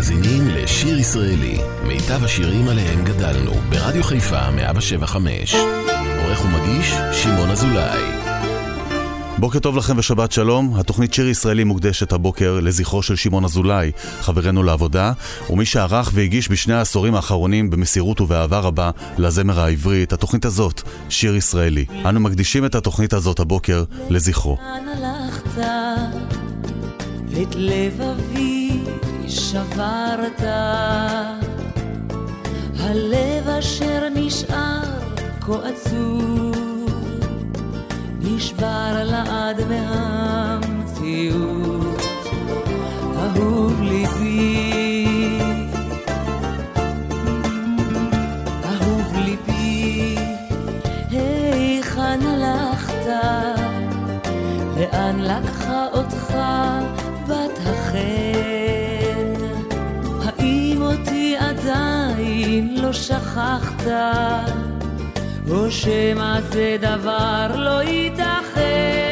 מאזינים לשיר ישראלי, מיטב השירים עליהם גדלנו, ברדיו חיפה 175. עורך ומגיש, שמעון אזולאי. בוקר טוב לכם ושבת שלום. התוכנית שיר ישראלי מוקדשת הבוקר לזכרו של שמעון אזולאי, חברנו לעבודה, ומי שערך והגיש בשני העשורים האחרונים במסירות ובאהבה רבה לזמר העברי את התוכנית הזאת, שיר ישראלי. אנו מקדישים את התוכנית הזאת הבוקר לזכרו. את לבבי שברת, הלב אשר נשאר כה עצוב, נשבר לעד מהמציאות, אהוב ליבי. לאן לקחה אותך בת החן? שכחת? או שמא זה דבר לא ייתכן?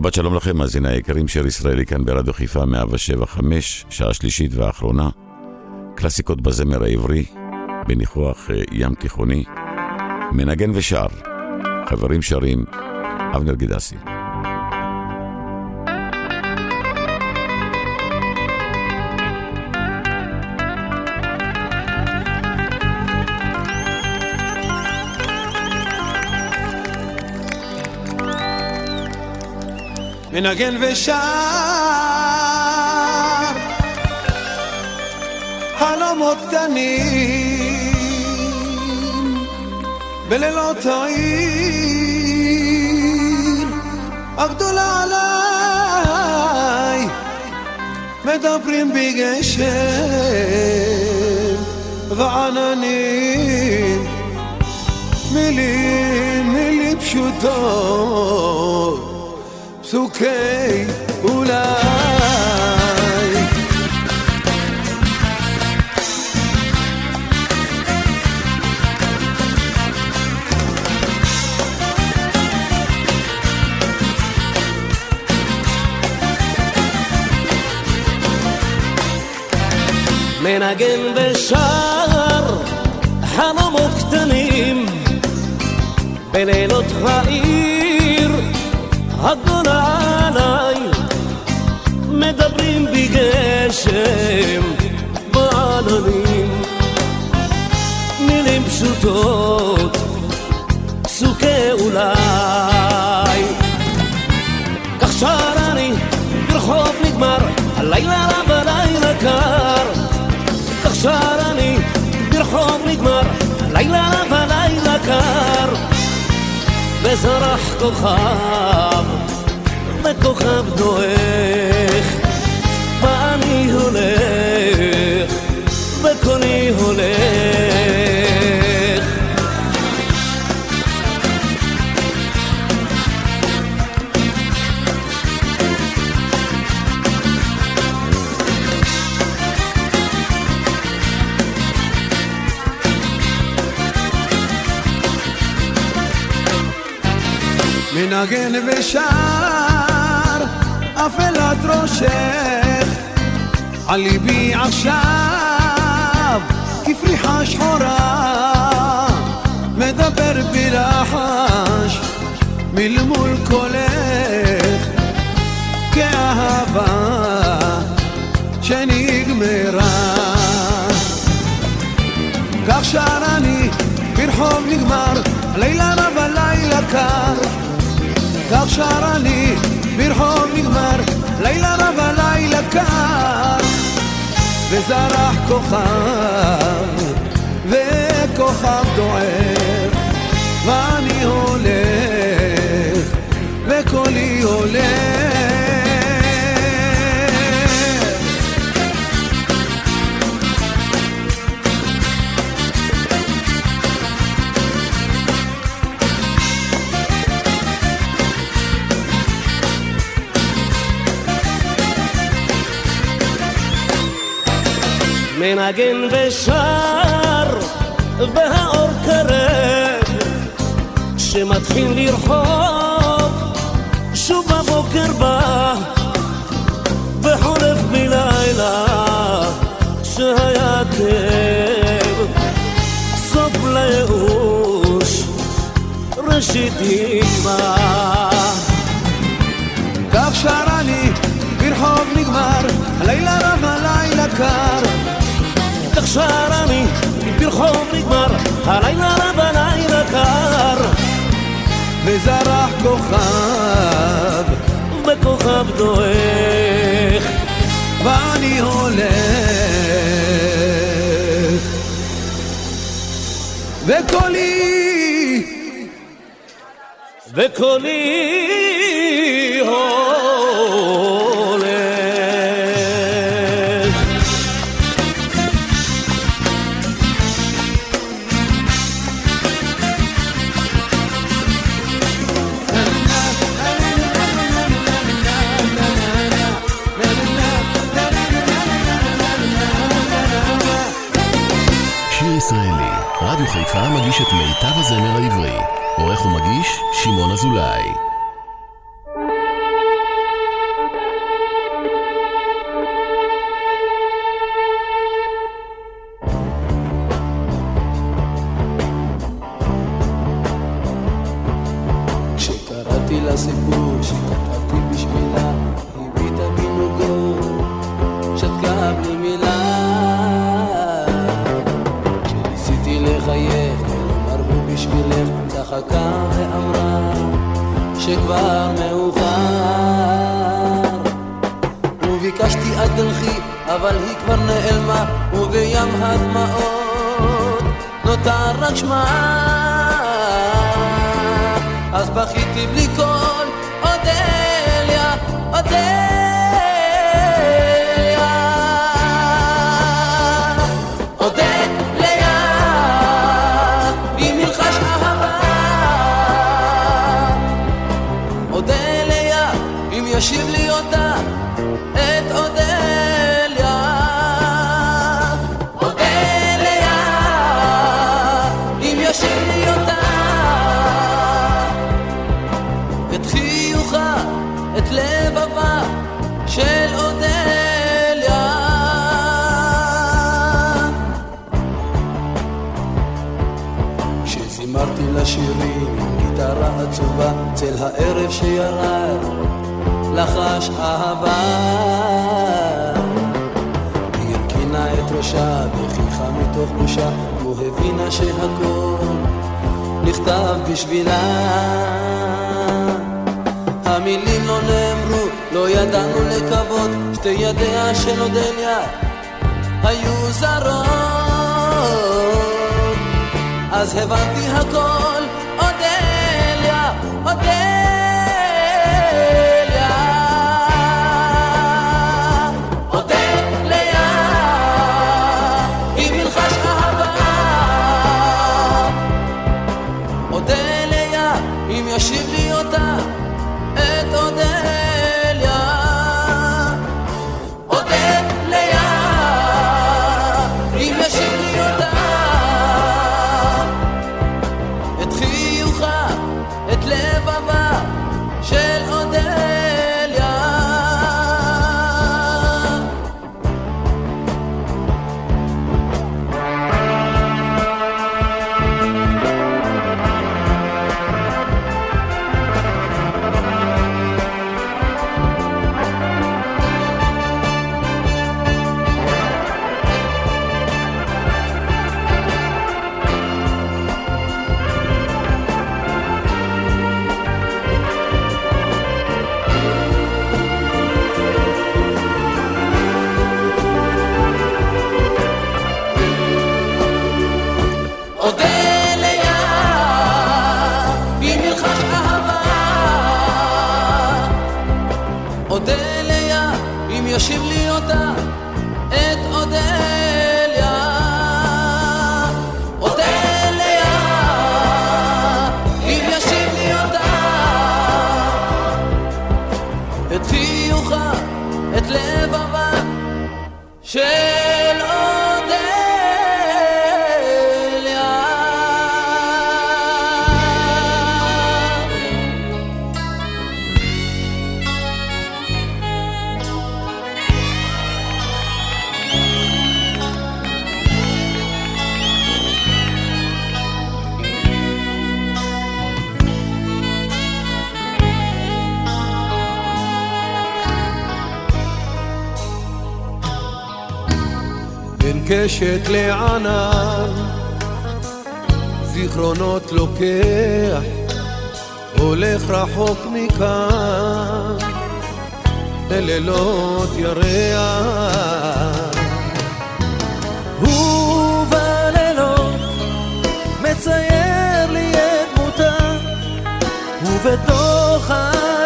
שבת שלום לכם, מאזיני היקרים, שיר ישראלי כאן ברדיו חיפה 175, שעה שלישית ואחרונה. קלאסיקות בזמר העברי, בניחוח אה, ים תיכוני. מנגן ושר, חברים שרים, אבנר גידסי. מנגן ושר. חלומות קטנים בלילות העיר הגדולה עליי מדברים בגשם ועננים. מילים, מילים פשוטות פסוקי אולי. מנגן ושר חלומות קטנים בלילות העיר הגדולה עליי מדברים בגשם בעננים. מילים פשוטות פסוקי אולי. כך שר ברחוב נגמר הלילה רב הלילה קר. כך שר ברחוב נגמר הלילה רב הלילה קר וזרח כוכב וכוכב דועך. ואני הולך וקולי הולך מנגן ושר אפלת ראשך. על ליבי עכשיו כפריחה שחורה מדבר בלחש מלמול קולך. כאהבה שנגמרה. כך שר אני ברחוב נגמר לילה רב הלילה קר כך שר אני ברחוב נגמר, לילה רב הלילה קר, וזרח כוכב, וכוכב דועך, ואני הולך, וקולי הולך. מנגן ושר והאור קרב. שמתחיל לרחוב שוב בבוקר בא וחולף בלילה שהיה כאב. סוף לייאוש ראשית תקווה כך שר אני ברחוב נגמר הלילה רב הלילה קר שר אני ברחוב נגמר, הלילה רב הלילה קר. וזרח כוכב, וכוכב דועך, ואני הולך. וקולי, וקולי מיטב הזמר העברי. עורך ומגיש, שמעון אזולאי. המילים לא נאמרו, לא ידענו לקוות שתי ידיה של אודליה היו זרות. אז הבנתי הכל, אודליה, אודליה של קשת לענן, זיכרונות לוקח, הולך רחוק מכאן, בלילות ירח. ובלילות מצייר לי את דמותה ובתוך העלתה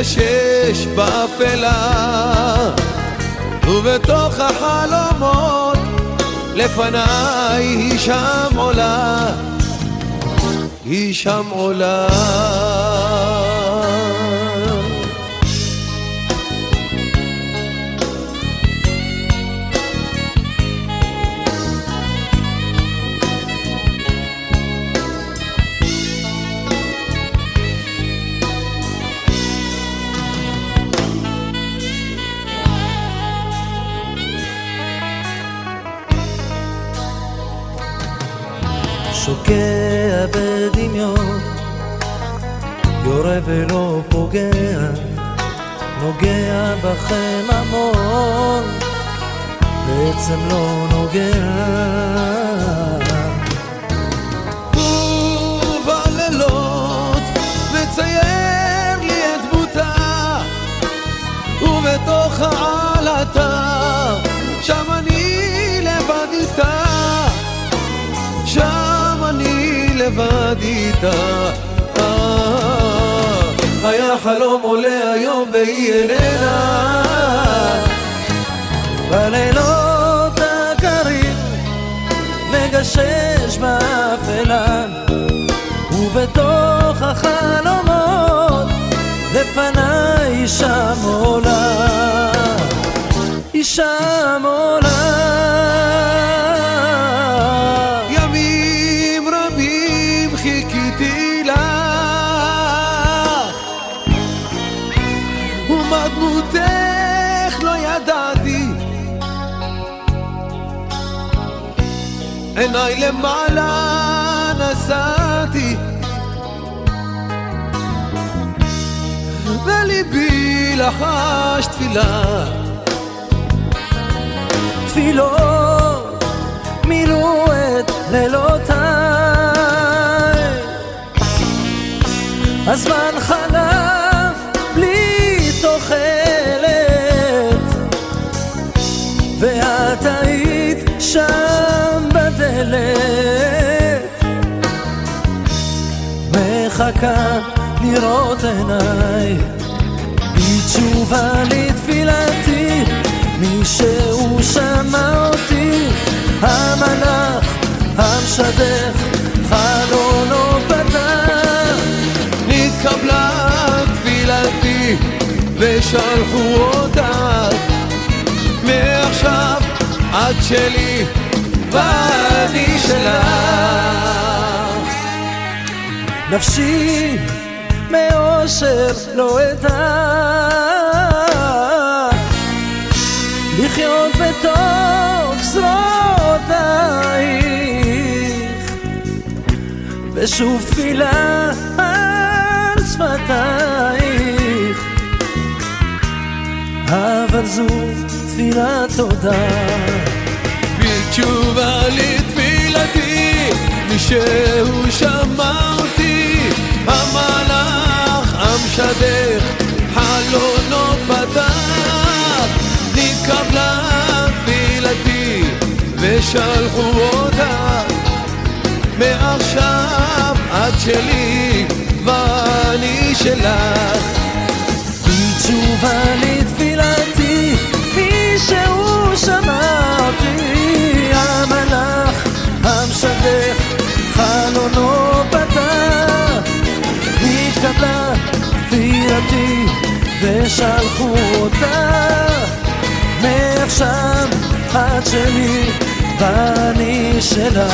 מגשש באפלה. ובתוך החלומות לפניי היא שם עולה. היא שם עולה שוקע בדמיון, יורה ולא פוגע, נוגע בכם המון, בעצם לא נוגע. ובלילות מצייר לי את דמותה ובתוך העלתה שם לבד איתה. אה, היה חלום עולה היום והיא איננה. בלילות הקרים מגשש באפלה ובתוך החלומות לפניי שם עולה. היא חיכיתי לך. ומה דמותך לא ידעתי. עיניי למעלה נסעתי. וליבי לחש תפילה. תפילות מילאו את לילותיי. הזמן חלף בלי תוחלת ואת היית שם בדלת. מחכה לראות עיניי בתשובה לתפילתי מישהו שמע אותי המלאך המשדך פתח נתקבלה תפילתי ושלחו אותך מעכשיו את שלי ואני שלך נפשי מאושר לא אדע. לחיות בתוך זרועותייך ושוב תפילה שפתייך. אבל זו תפילת תודה. בתשובה לתפילתי מישהו שמע אותי המלאך המשדך חלונו פתח. נתקבלה תפילתי ושלחו אותה. מעכשיו את שלי ואני שלך. בתשובה לתפילתי מישהו שמע אותי המלאך המשדך חלונו פתח. נתקבלה תפילתי ושלחו אותה. מעכשיו את שלי ואני שלך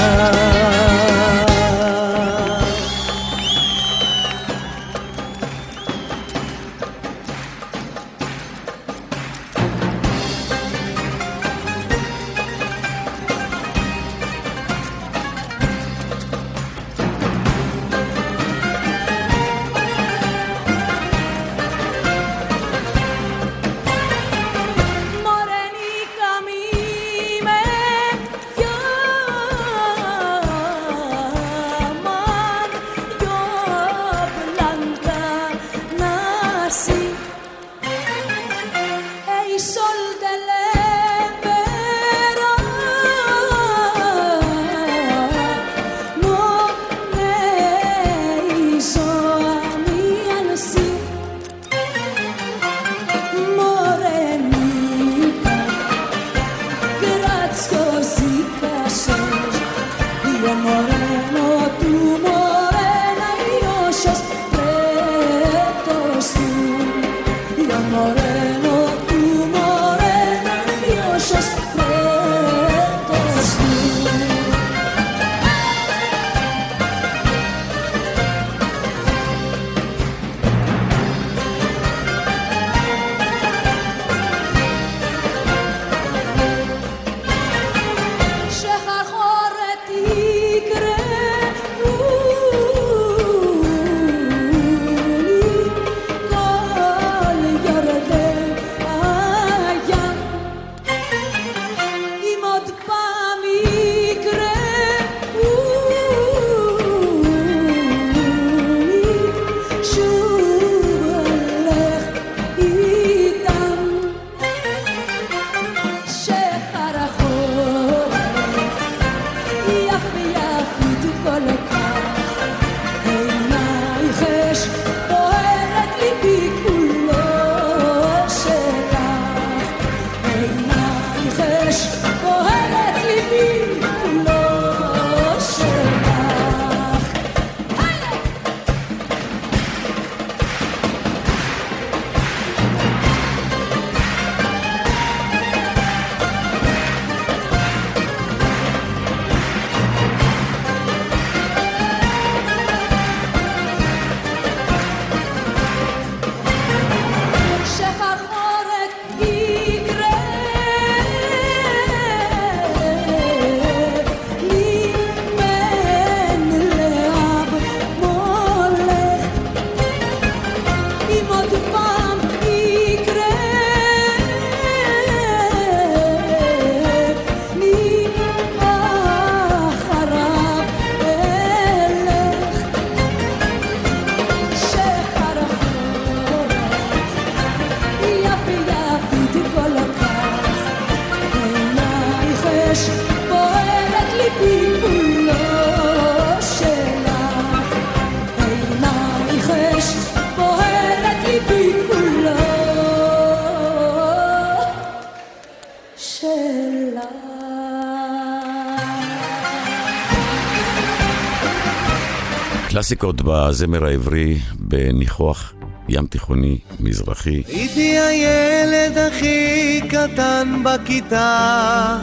קלאסיקות בזמר העברי בניחוח ים תיכוני מזרחי. הייתי הילד הכי קטן בכיתה,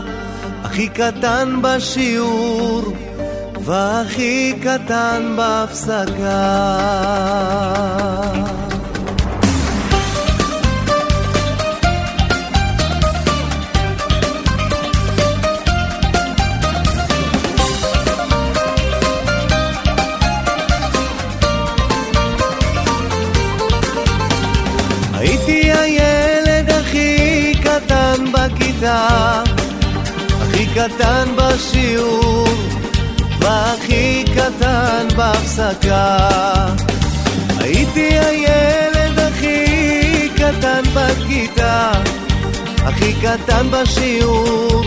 הכי קטן בשיעור, והכי קטן בהפסקה. בכיתה, הכי קטן בשיעור, והכי קטן בהפסקה. הייתי הילד הכי קטן בכיתה, הכי קטן בשיעור,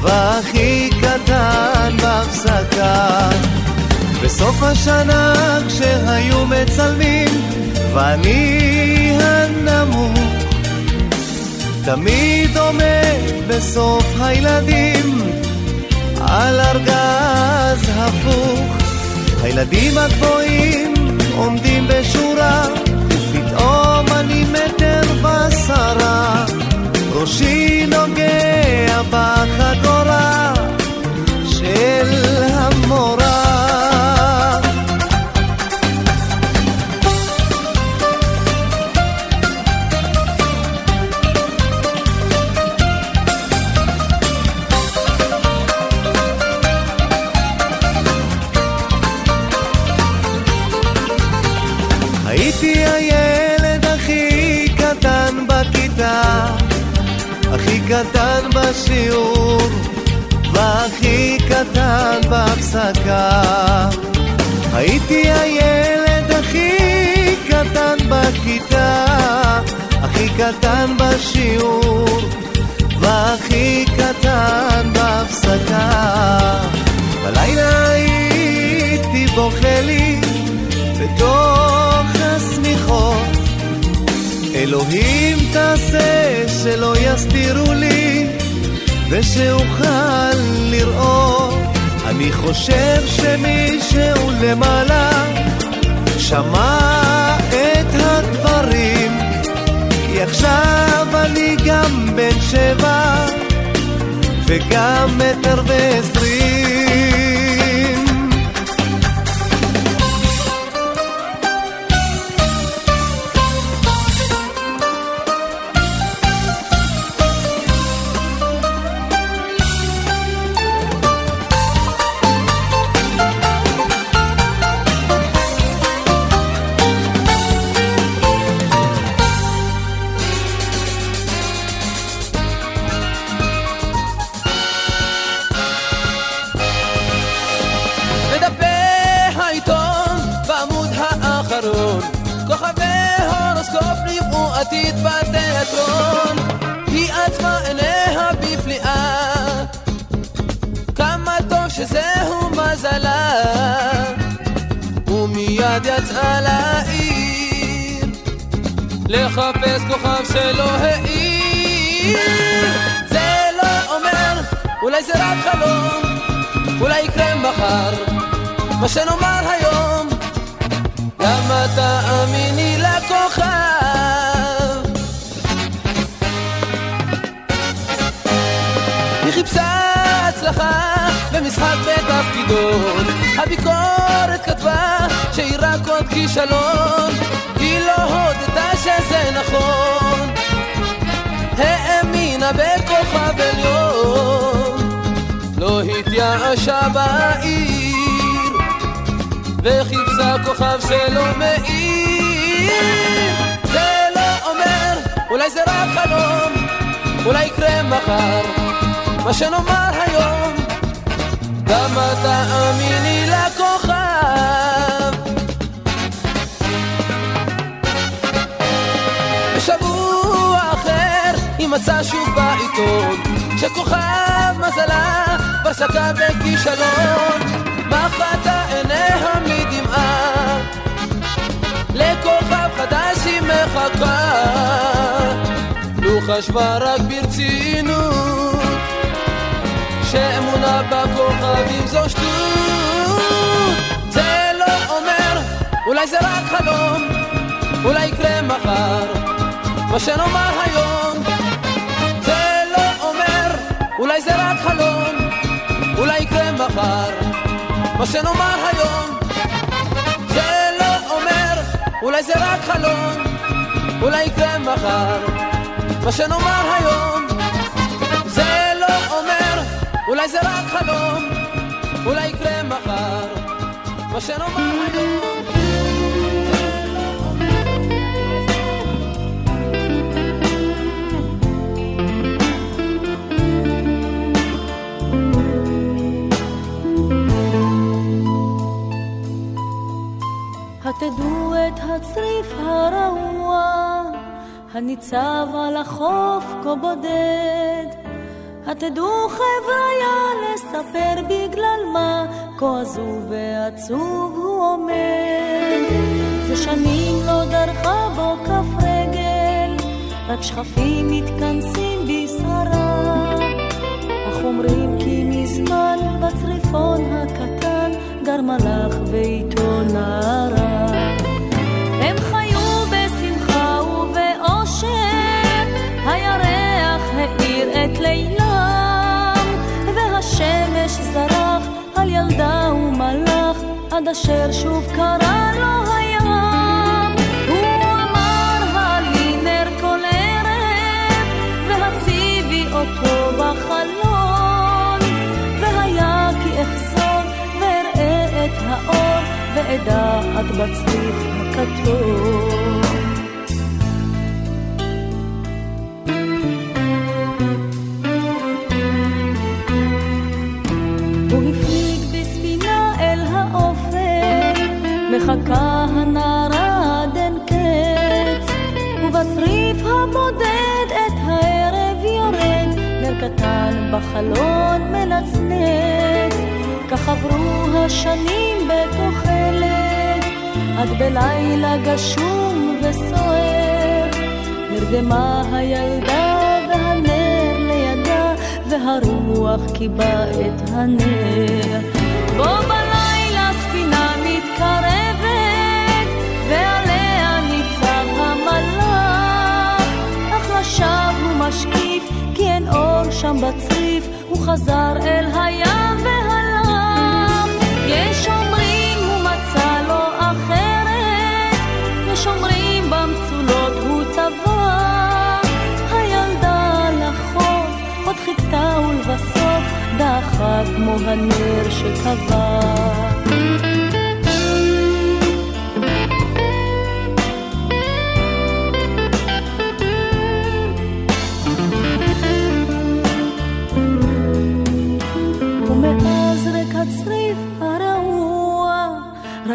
והכי קטן בהפסקה. בסוף השנה כשהיו מצלמים ואני הנמוך תמיד עומד בסוף הילדים על ארגז הפוך. הילדים הגבוהים עומדים בשורה ופתאום אני מטר ועשרה ראשי נוגע בחגורה בשיעור, והכי קטן בהפסקה. הייתי הילד הכי קטן בכיתה, הכי קטן בשיעור, והכי קטן בהפסקה. בלילה הייתי בוכה לי בתוך השמיכות אלוהים תעשה שלא יסתירו לי ושאוכל לראות. אני חושב שמישהו למעלה שמע את הדברים. כי עכשיו אני גם בן שבע וגם מטר ועשרים את תאמיני לכוכב. היא חיפשה הצלחה במשחק בתפקידון הביקורת כתבה שהיא רק עוד כישלון. היא לא הודתה שזה נכון. האמינה בכוכב עליון. לא התייאשה בעיר וחיפשה כוכב שלא מאיר. זה לא אומר, אולי זה רק חלום אולי יקרה מחר מה שנאמר היום. גם את תאמיני לכוכב. בשבוע אחר היא מצאה שוב בעיתון שכוכב מזלה כבר שקע בכישלון מחתה עיניה מדמעה? לכוכב חדש היא מחכה. לו חשבה רק ברצינות שאמונה בכוכבים זו שטות. זה לא אולי זה רק חלום, אולי יקרה מחר, מה שנאמר היום, זה לא אומר, אולי זה רק חלום, אולי יקרה מחר, מה שנאמר היום, זה לא אומר, אולי זה רק חלום, אולי יקרה מחר, מה שנאמר היום, זה לא אומר, אולי זה רק חלום, אולי יקרה מחר, מה שנאמר היום. הניצב על החוף כה בודד. התדעו חבריה לספר בגלל מה כה עזוב ועצוב הוא עומד. זה שנים לא דרכה בו כף רגל, רק שכפים מתכנסים בשרה. אך אומרים כי מזמן בצריפון הקטן גר מלאך ואיתו נערה. לילם, והשמש זרח על ילדה ומלאך, עד אשר שוב קרא לו הים. הוא אמר הלינר כל ערב, והציבי אותו בחלון, והיה כי אחזור ואראה את האור, ואדע את בצריף הכתום. מחכה הנערה עד אין קץ, ובצריף הבודד את הערב יורד, נר קטן בחלון מנצנץ, כך עברו השנים בתוחלת, עד בלילה גשום וסוער, נרדמה הילדה והנר לידה, והרוח קיבה את הנר. בו משקיף, כי אין אור שם בצריף, הוא חזר אל הים והלך. יש אומרים הוא מצא לו אחרת, יש אומרים במצולות הוא טבע. הילדה לחוף עוד חיכתה ולבסוף דעכה כמו הנר שכבה.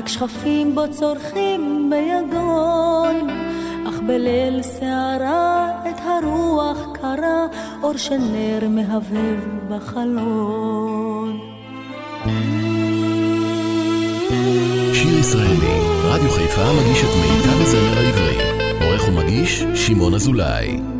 רק שכפים בו צורכים ביגון. אך בליל סערה את הרוח קרה, אור של נר מהבהב בחלון. שיר ישראלי, רדיו חיפה מגיש את מיטב הזמר העברי. עורך ומגיש, שמעון אזולאי.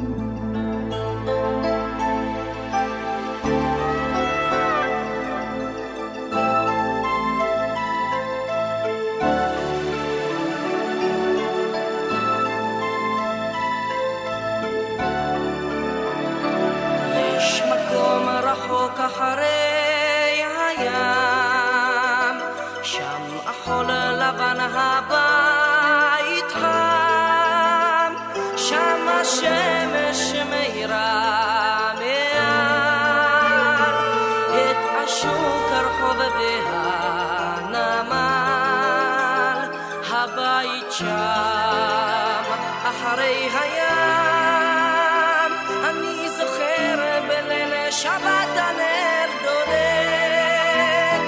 שם אחרי הים, אני זוכר בליל שבת הנר דולק,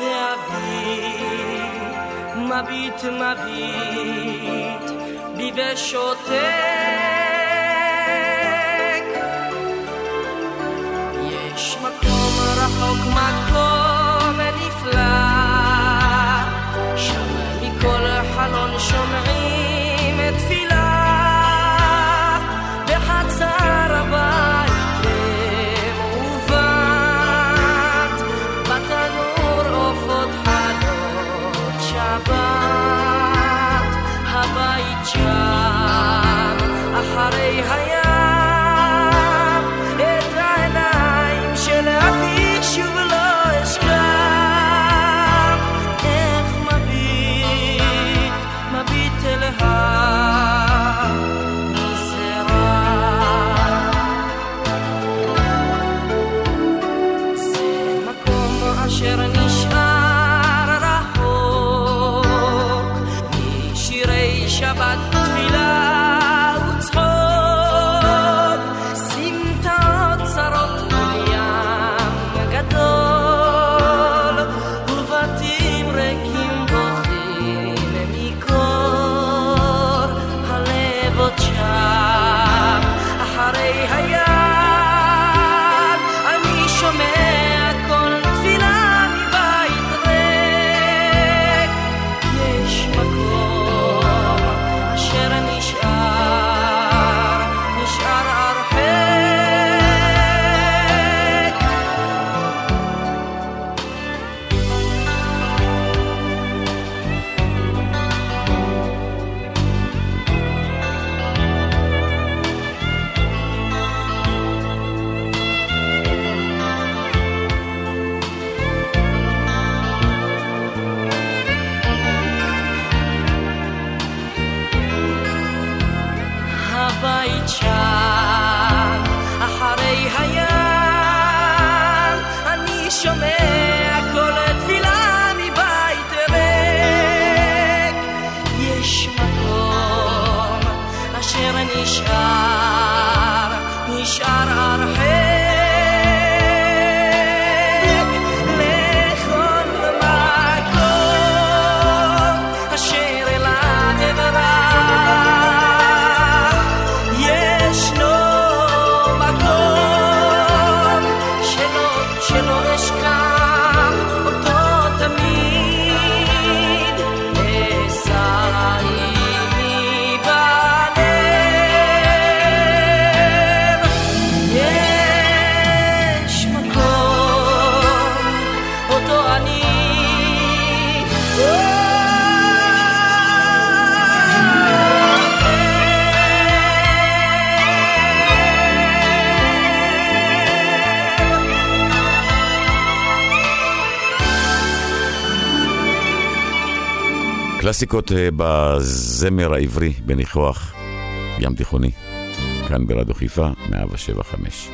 ואבי מביט מביט בי ושותק. יש מקום רחוק, מקום קלאסיקות אה, בזמר העברי בניחוח ים תיכוני, כאן ברדיו חיפה, 175.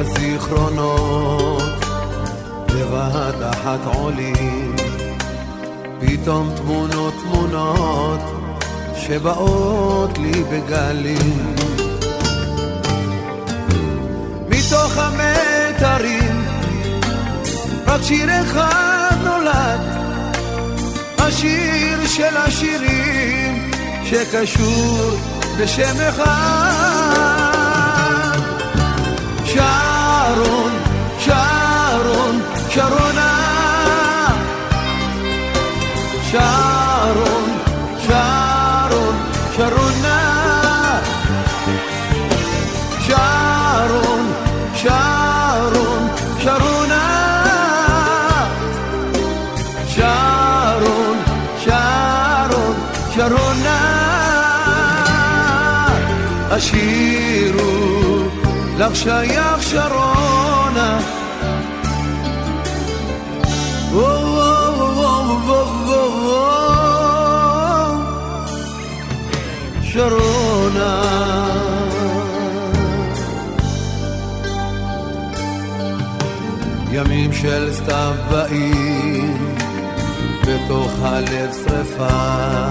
הזיכרונות בבת אחת עולים. פתאום תמונות תמונות שבאות לי בגלים. מתוך המיתרים רק שיר אחד נולד. השיר של השירים שקשור בשם אחד שרון, שרון, שרונה שרון, שרון, שרונה שרון, שרון, שרונה שרון, שרון, שרונה השירו לך שייך שרונה של סתיו באים. בתוך הלב שרפה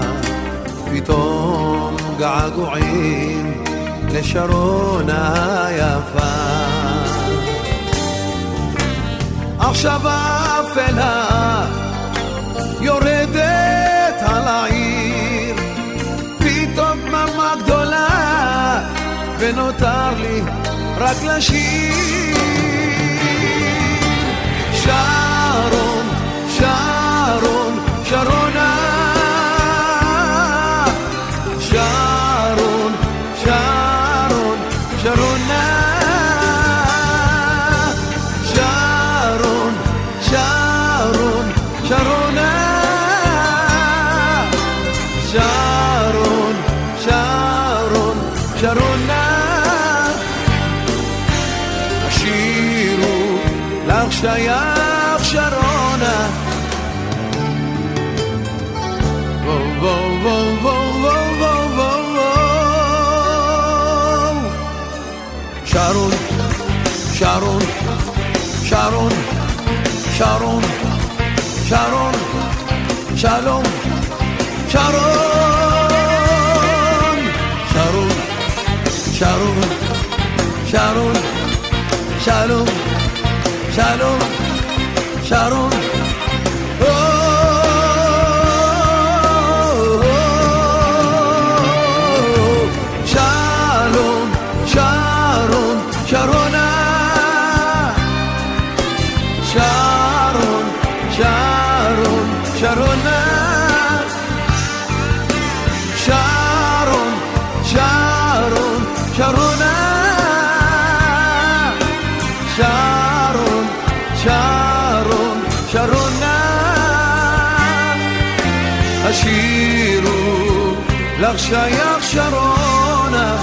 פתאום געגועים לשרונה היפה. עכשיו האפלה יורדת על העיר פתאום דממה גדולה ונותר לי רק לשיר שרון, שרון, שרון, שייך שרונה. וואו וואו וואו וואו וואו וואו וואו. שרון שרון שרון שרון שרון שלום שרון. שרון שרון שרון שלום שלום שרון לך שייך שרונה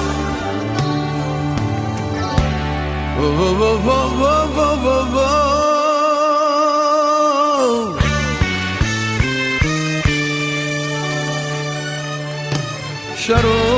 שרונה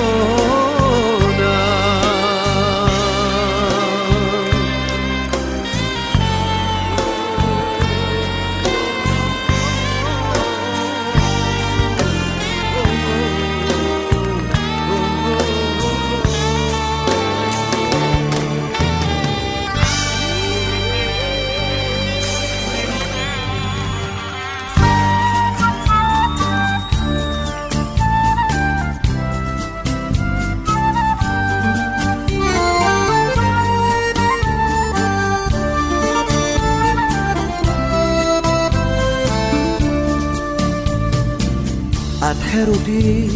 חירותי,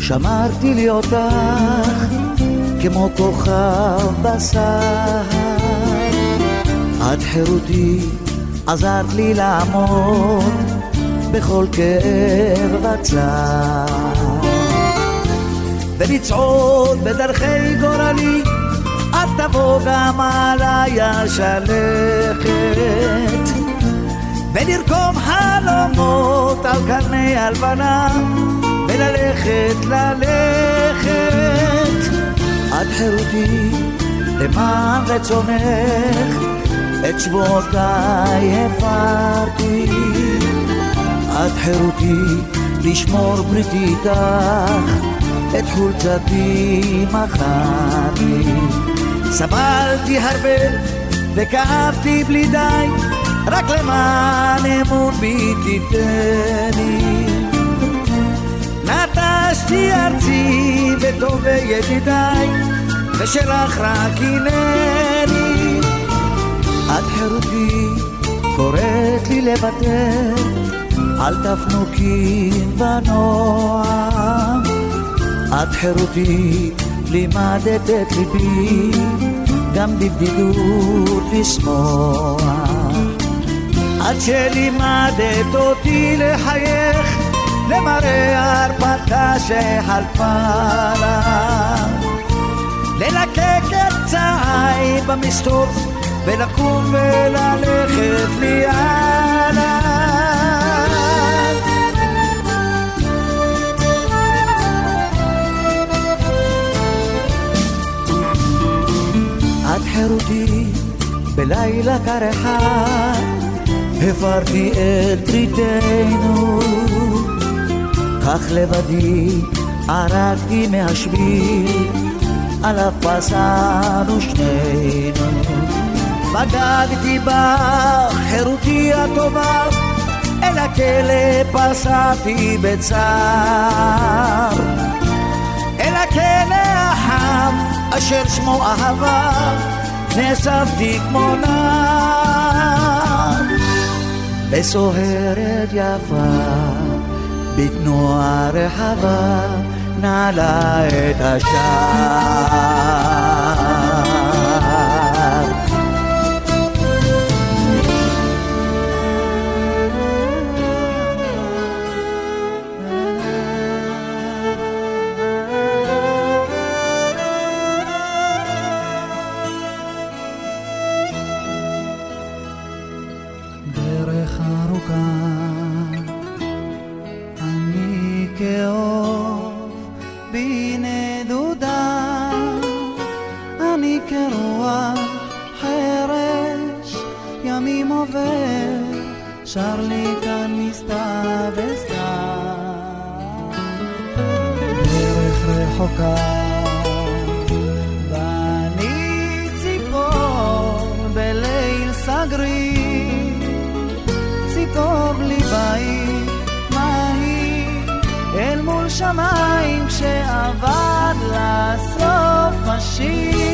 שמרתי לי אותך כמו כוכב בסהר. את חירותי, עזרת לי לעמוד בכל כאב וצער. ולצעוד בדרכי גורלי, את תבוא גם עליי השלכת. ולרקום חלומות על קרני הלבנה וללכת, ללכת. את חירותי למען רצונך, את שבועותיי הפרתי. את חירותי לשמור בריתי איתך, את חולצתי מכרתי. סבלתי הרבה וכאבתי בלי די, רק למען אמון בי תיתני. נטשתי ארצי וטובי ידידיי, ושלך רק הנני. את חירותי, קוראת לי לוותר על תפנוקים ונועם. את חירותי, לימדת את ליבי, גם בבדידות לשמוח. עד שלימדת אותי לחייך למראה הרפתקה שחלפה לה. ללקק את צעי במסתור ולקום וללכת לי הלאה. את חירותי בלילה קר אחד הפרתי את בריתנו כך לבדי ערקתי מהשביל עליו פסענו שנינו. בגדתי בך חירותי הטובה אל הכלא פסעתי בצער. אל הכלא החם אשר שמו אהבה נאספתי כמו נער. וסוהרת יפה בתנועה רחבה נעלה את השער שר לי כאן מסתיו וסתיו דרך רחוקה ואני ציפור בליל סגרי ציפור בלי בית מהיר אל מול שמיים כשאבד לסוף השיר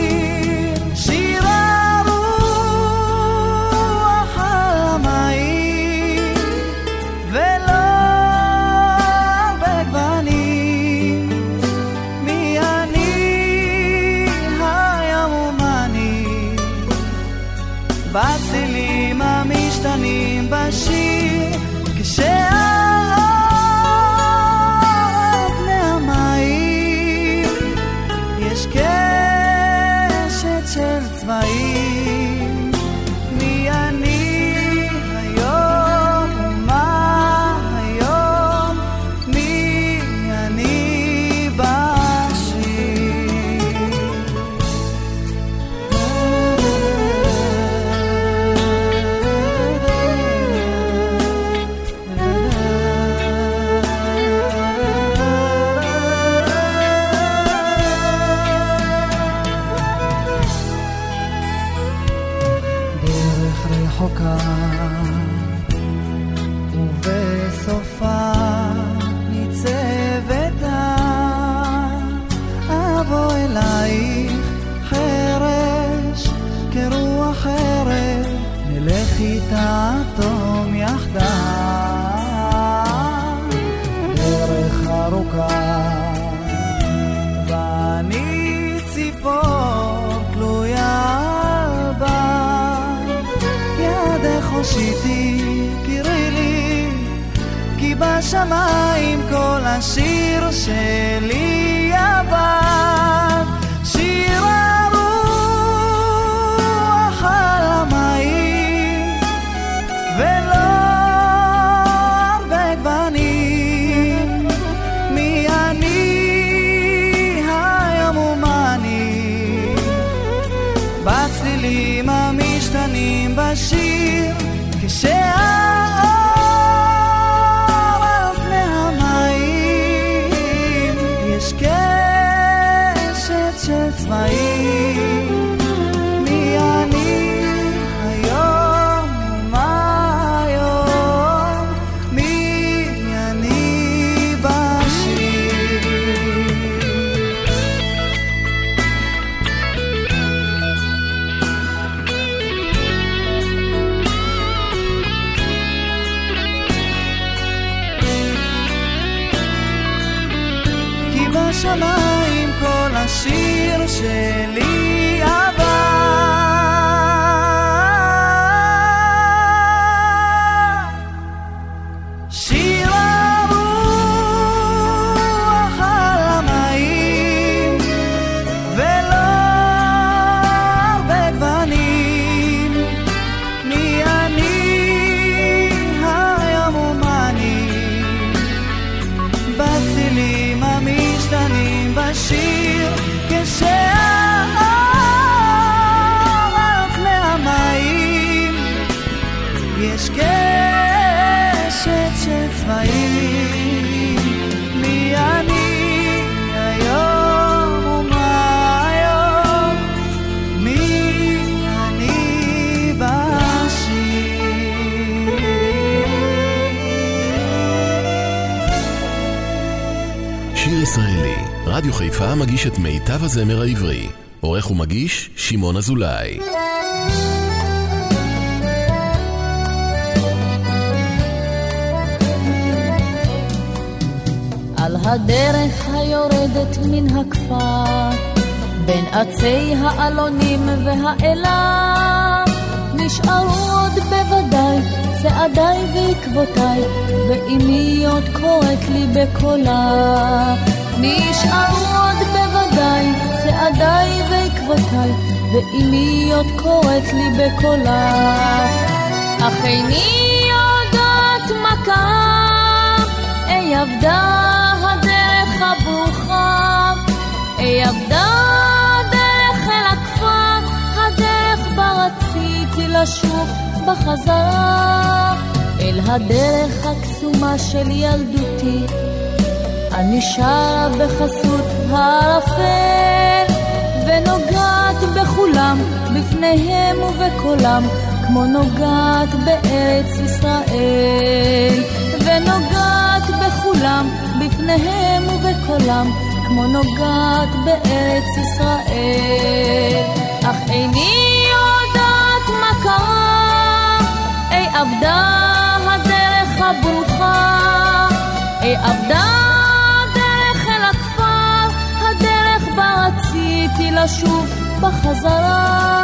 כי בשמיים כל השיר שלי עבר. רדיו חיפה מגיש את מיטב הזמר העברי. עורך ומגיש, שמעון אזולאי. על הדרך היורדת מן הכפר, בין עצי האלונים והאלה, נשארו עוד בוודאי צעדיי ועקבותיי, ואמי עוד קוראת לי בקולה. נשארו עוד בוודאי צעדיי ועקבותיי, ואמי עוד קוראת לי בקולה. אך איני יודעת מה קרה, אי אבדה הדרך הברוכה, אי אבדה הדרך אל הכפר, הדרך בה רציתי לשוב בחזרה, אל הדרך הקסומה של ילדותי. אני שרה בחסות הערפל, ונוגעת בכולם, בפניהם ובקולם, כמו נוגעת בארץ ישראל. ונוגעת בכולם, בפניהם ובקולם, כמו נוגעת בארץ ישראל. אך איני יודעת מה קרה, אי אבדה הדרך הברוכה, אי אבדה לשוב בחזרה.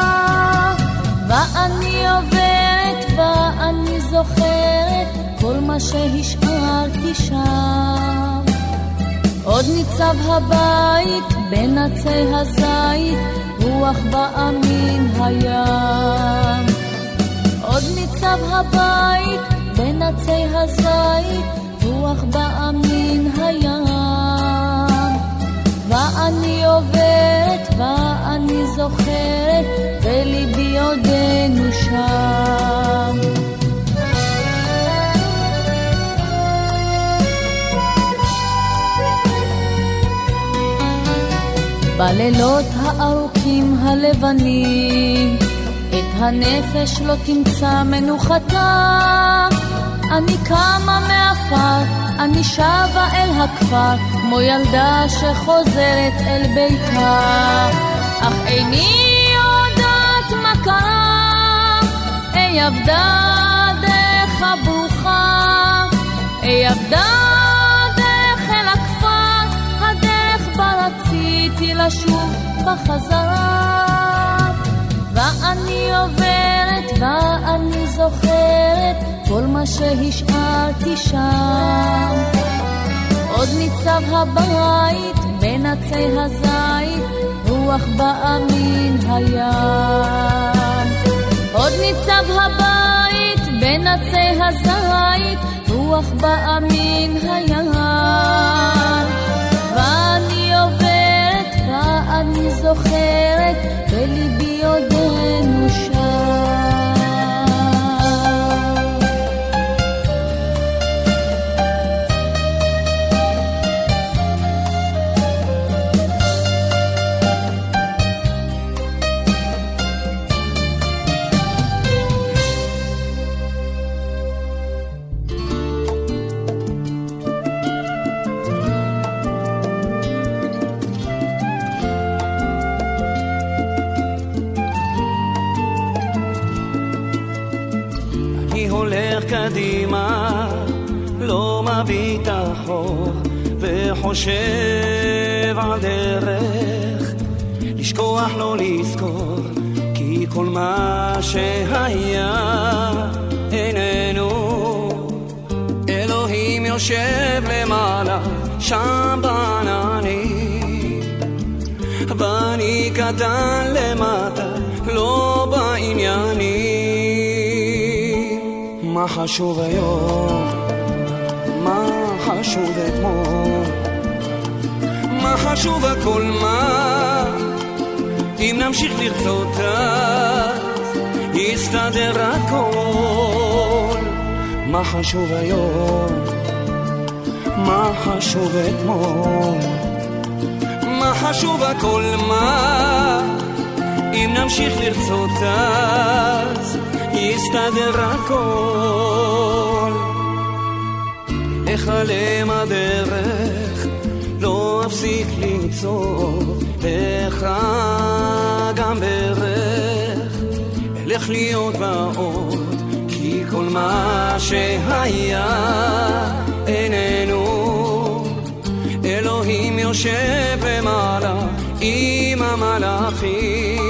ואני עוברת ואני זוכרת כל מה שהשארתי שם. עוד ניצב הבית בין עצי הזית, רוח באה הים. עוד ניצב הבית בין עצי הזית, רוח באה הים. ואני עוברת ואני זוכרת, וליבי עודנו שם. בלילות הארוכים הלבנים, את הנפש לא תמצא מנוחתה. אני קמה מעפר, אני שבה אל הכפר, כמו ילדה שחוזרת אל ביתה. אך איני יודעת מה קרה, אי אבדה דרך הברוכה, אי אבדה דרך אל הכפר, הדרך בה רציתי לשוב בחזרה. ואני עוברת ואני זוכרת כל מה שהשארתי שם. עוד ניצב הבית בין עצי הזית, רוח באה הים. עוד ניצב הבית בין עצי הזית, רוח באה הים. ואני עוברת ואני זוכרת, בליבי עודנו מביט אחור, וחושב על דרך, לשכוח לא לזכור, כי כל מה שהיה איננו. אלוהים יושב למעלה, שם בעננים, ואני קטן למטה, לא בעניינים. מה חשוב היום? חשוב אתמול? מה חשוב הכל מה? אם נמשיך לרצות אז יסתדר הכל. מה חשוב היום? מה חשוב אתמול? מה חשוב הכל מה? אם נמשיך לרצות אז יסתדר הכל. אכלם הדרך, לא אפסיק למצוא, לך גם ברך, אלך להיות בעוד, כי כל מה שהיה איננו. אלוהים יושב למעלה עם המלאכים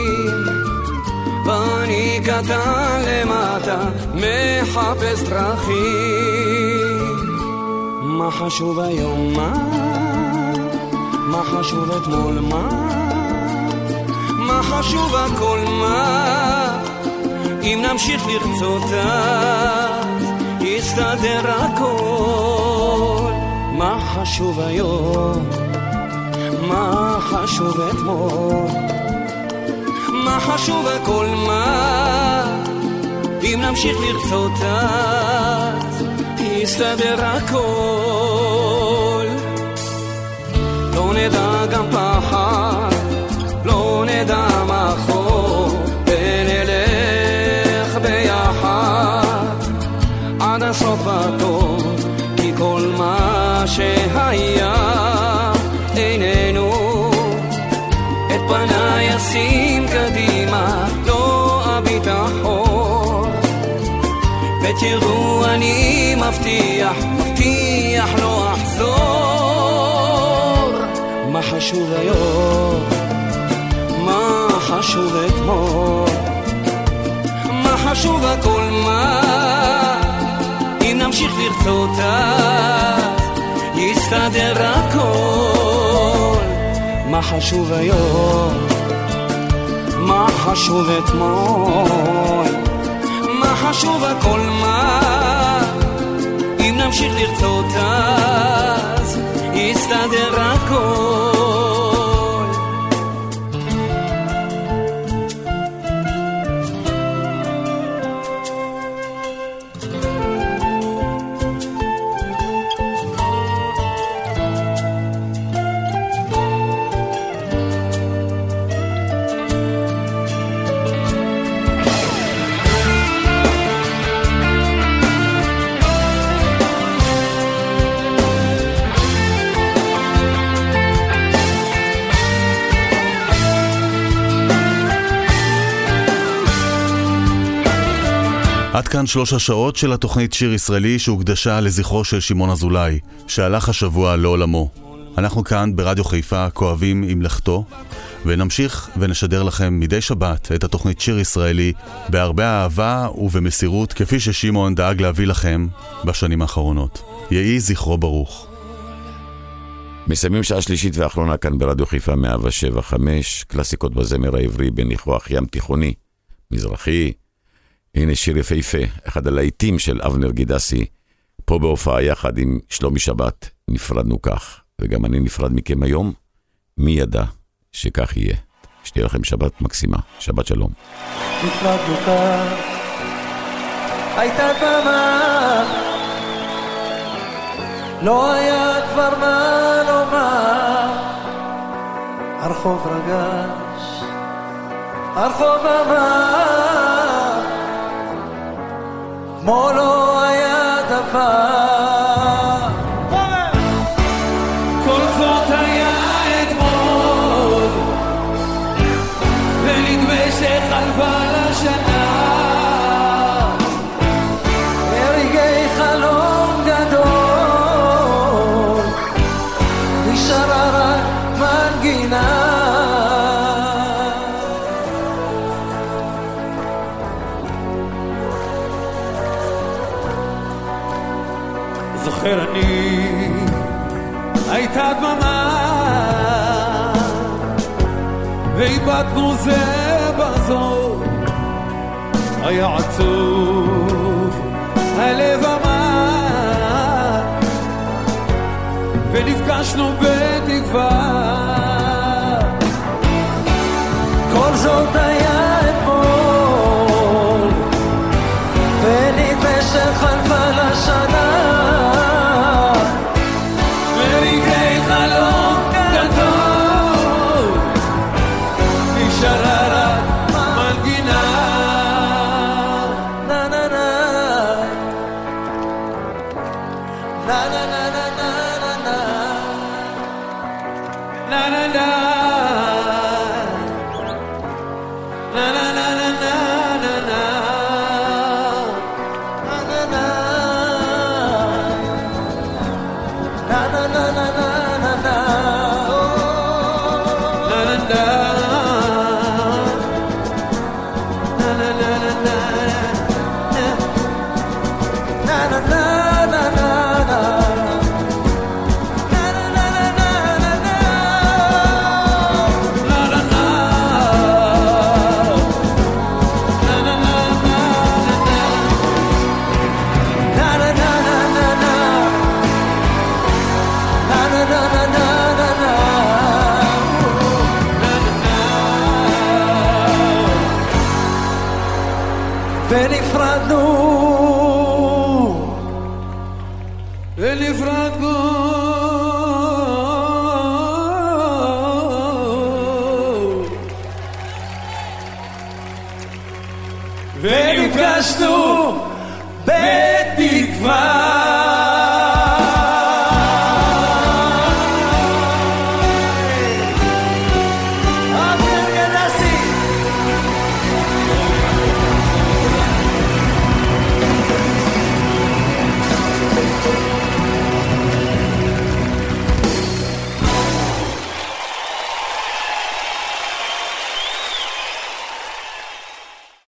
ואני קטן למטה, מחפש דרכים. מה חשוב היום, מה? מה חשוב אתמול, מה? מה חשוב הכל, מה? אם נמשיך לרצות אז יסתדר הכל. מה חשוב היום? מה חשוב אתמול? מה חשוב הכל מה אם נמשיך לרצות אז יסתדר הכל. לא נדע גם פחד לא נדע מחור ונלך ביחד עד הסוף הטוב כי כל מה שהיה איננו. את פניי אשים קדימה, לא אביט אחור. ותראו מבטיח, מבטיח לא אחזור. מה חשוב היום? מה חשוב אתמול? מה חשוב הכל מה? אם נמשיך לרצות אז יסתדר הכל. מה חשוב היום? מה חשוב אתמול? מה חשוב הכל מה? אם נמשיך לרצות אז יסתדר הכל. עד כאן שלוש השעות של התוכנית שיר ישראלי שהוקדשה לזכרו של שמעון אזולאי, שהלך השבוע לעולמו. אנחנו כאן ברדיו חיפה כואבים עם לכתו, ונמשיך ונשדר לכם מדי שבת את התוכנית שיר ישראלי בהרבה אהבה ובמסירות, כפי ששמעון דאג להביא לכם בשנים האחרונות. יהי זכרו ברוך. מסיימים שעה שלישית ואחרונה כאן ברדיו חיפה 175, קלאסיקות בזמר העברי בניחוח ים תיכוני, מזרחי. הנה שיר יפהפה, אחד הלהיטים של אבנר גידסי, פה בהופעה יחד עם שלומי שבת, נפרדנו כך, וגם אני נפרד מכם היום, מי ידע שכך יהיה. שתהיה לכם שבת מקסימה, שבת שלום. נפרדנו כך, הייתה דממה, לא היה כבר מה לומר, הרחוב רגש, הרחוב אמר, مولاي تفاعل ואיבדנו זה בזו, היה עצוב, הלב אמר, ונפגשנו בתקווה. כל זאת היה